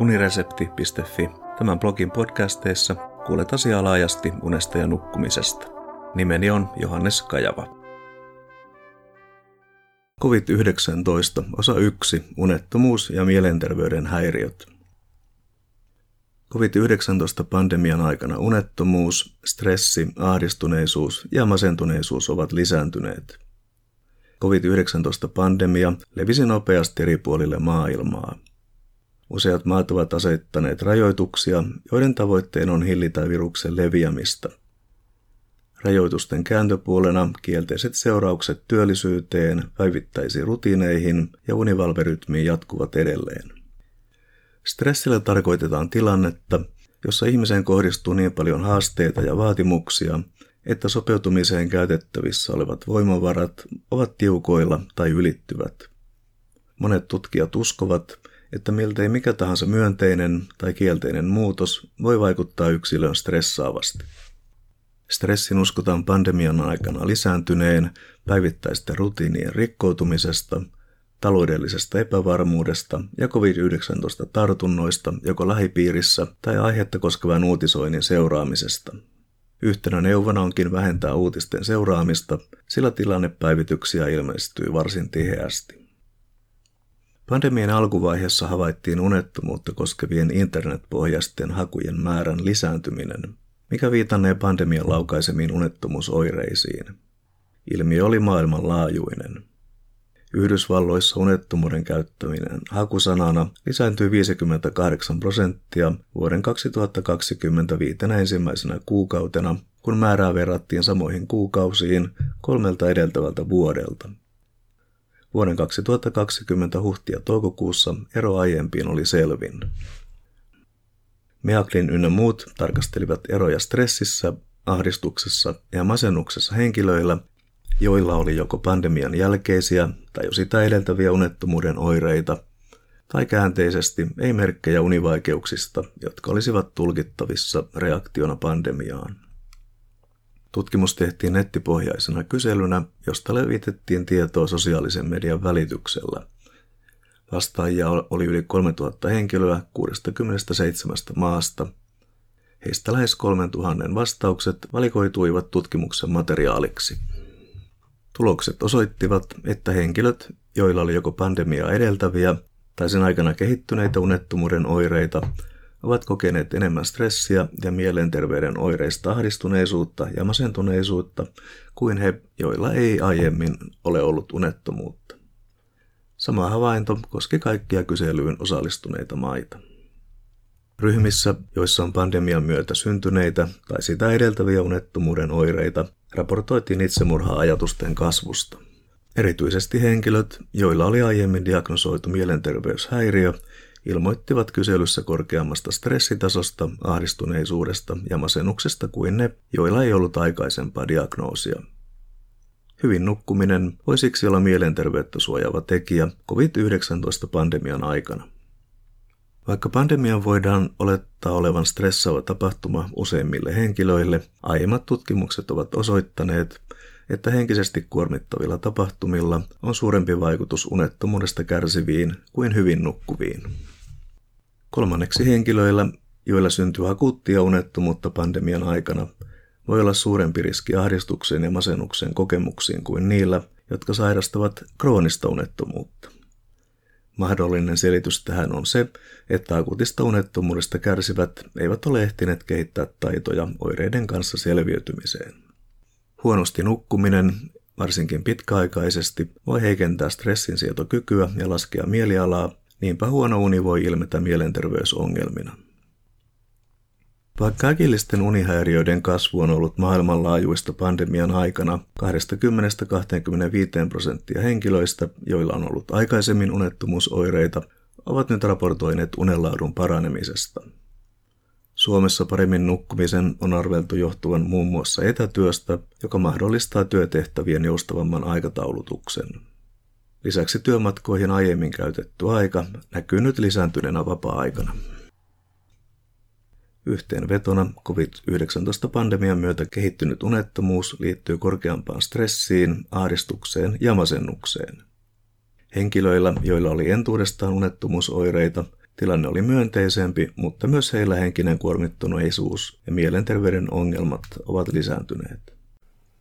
uniresepti.fi. Tämän blogin podcasteissa kuulet asiaa laajasti unesta ja nukkumisesta. Nimeni on Johannes Kajava. COVID-19, osa 1, unettomuus ja mielenterveyden häiriöt. COVID-19-pandemian aikana unettomuus, stressi, ahdistuneisuus ja masentuneisuus ovat lisääntyneet. COVID-19-pandemia levisi nopeasti eri puolille maailmaa. Useat maat ovat asettaneet rajoituksia, joiden tavoitteen on hillitä viruksen leviämistä. Rajoitusten kääntöpuolena kielteiset seuraukset työllisyyteen, päivittäisiin rutiineihin ja univalverytmiin jatkuvat edelleen. Stressillä tarkoitetaan tilannetta, jossa ihmiseen kohdistuu niin paljon haasteita ja vaatimuksia, että sopeutumiseen käytettävissä olevat voimavarat ovat tiukoilla tai ylittyvät. Monet tutkijat uskovat, että miltei mikä tahansa myönteinen tai kielteinen muutos voi vaikuttaa yksilön stressaavasti. Stressin uskotaan pandemian aikana lisääntyneen päivittäisten rutiinien rikkoutumisesta, taloudellisesta epävarmuudesta ja COVID-19 tartunnoista joko lähipiirissä tai aihetta koskevan uutisoinnin seuraamisesta. Yhtenä neuvona onkin vähentää uutisten seuraamista, sillä tilannepäivityksiä ilmestyy varsin tiheästi. Pandemian alkuvaiheessa havaittiin unettomuutta koskevien internetpohjaisten hakujen määrän lisääntyminen, mikä viitannee pandemian laukaisemiin unettomuusoireisiin. Ilmiö oli maailmanlaajuinen. Yhdysvalloissa unettomuuden käyttäminen hakusanana lisääntyi 58 prosenttia vuoden 2025 ensimmäisenä kuukautena, kun määrää verrattiin samoihin kuukausiin kolmelta edeltävältä vuodelta. Vuoden 2020 huhti- ja toukokuussa ero aiempiin oli selvin. Meaklin ynnä muut tarkastelivat eroja stressissä, ahdistuksessa ja masennuksessa henkilöillä, joilla oli joko pandemian jälkeisiä tai jo sitä edeltäviä unettomuuden oireita, tai käänteisesti ei merkkejä univaikeuksista, jotka olisivat tulkittavissa reaktiona pandemiaan. Tutkimus tehtiin nettipohjaisena kyselynä, josta levitettiin tietoa sosiaalisen median välityksellä. Vastaajia oli yli 3000 henkilöä 67 maasta. Heistä lähes 3000 vastaukset valikoituivat tutkimuksen materiaaliksi. Tulokset osoittivat, että henkilöt, joilla oli joko pandemiaa edeltäviä tai sen aikana kehittyneitä unettomuuden oireita, ovat kokeneet enemmän stressiä ja mielenterveyden oireista ahdistuneisuutta ja masentuneisuutta kuin he, joilla ei aiemmin ole ollut unettomuutta. Sama havainto koski kaikkia kyselyyn osallistuneita maita. Ryhmissä, joissa on pandemian myötä syntyneitä tai sitä edeltäviä unettomuuden oireita, raportoitiin itsemurha-ajatusten kasvusta. Erityisesti henkilöt, joilla oli aiemmin diagnosoitu mielenterveyshäiriö, ilmoittivat kyselyssä korkeammasta stressitasosta, ahdistuneisuudesta ja masennuksesta kuin ne, joilla ei ollut aikaisempaa diagnoosia. Hyvin nukkuminen voi siksi olla mielenterveyttä suojaava tekijä COVID-19-pandemian aikana. Vaikka pandemian voidaan olettaa olevan stressaava tapahtuma useimmille henkilöille, aiemmat tutkimukset ovat osoittaneet, että henkisesti kuormittavilla tapahtumilla on suurempi vaikutus unettomuudesta kärsiviin kuin hyvin nukkuviin. Kolmanneksi henkilöillä, joilla syntyy akuuttia unettomuutta pandemian aikana, voi olla suurempi riski ahdistukseen ja masennuksen kokemuksiin kuin niillä, jotka sairastavat kroonista unettomuutta. Mahdollinen selitys tähän on se, että akuutista unettomuudesta kärsivät eivät ole ehtineet kehittää taitoja oireiden kanssa selviytymiseen. Huonosti nukkuminen, varsinkin pitkäaikaisesti, voi heikentää stressinsietokykyä ja laskea mielialaa, niinpä huono uni voi ilmetä mielenterveysongelmina. Vaikka äkillisten unihäiriöiden kasvu on ollut maailmanlaajuista pandemian aikana 20-25 prosenttia henkilöistä, joilla on ollut aikaisemmin unettomuusoireita, ovat nyt raportoineet unenlaadun paranemisesta. Suomessa paremmin nukkumisen on arveltu johtuvan muun muassa etätyöstä, joka mahdollistaa työtehtävien joustavamman aikataulutuksen. Lisäksi työmatkoihin aiemmin käytetty aika näkyy nyt lisääntyneenä vapaa-aikana. Yhteenvetona COVID-19-pandemian myötä kehittynyt unettomuus liittyy korkeampaan stressiin, ahdistukseen ja masennukseen. Henkilöillä, joilla oli entuudestaan unettomuusoireita, Tilanne oli myönteisempi, mutta myös heillä henkinen kuormittuneisuus ja mielenterveyden ongelmat ovat lisääntyneet.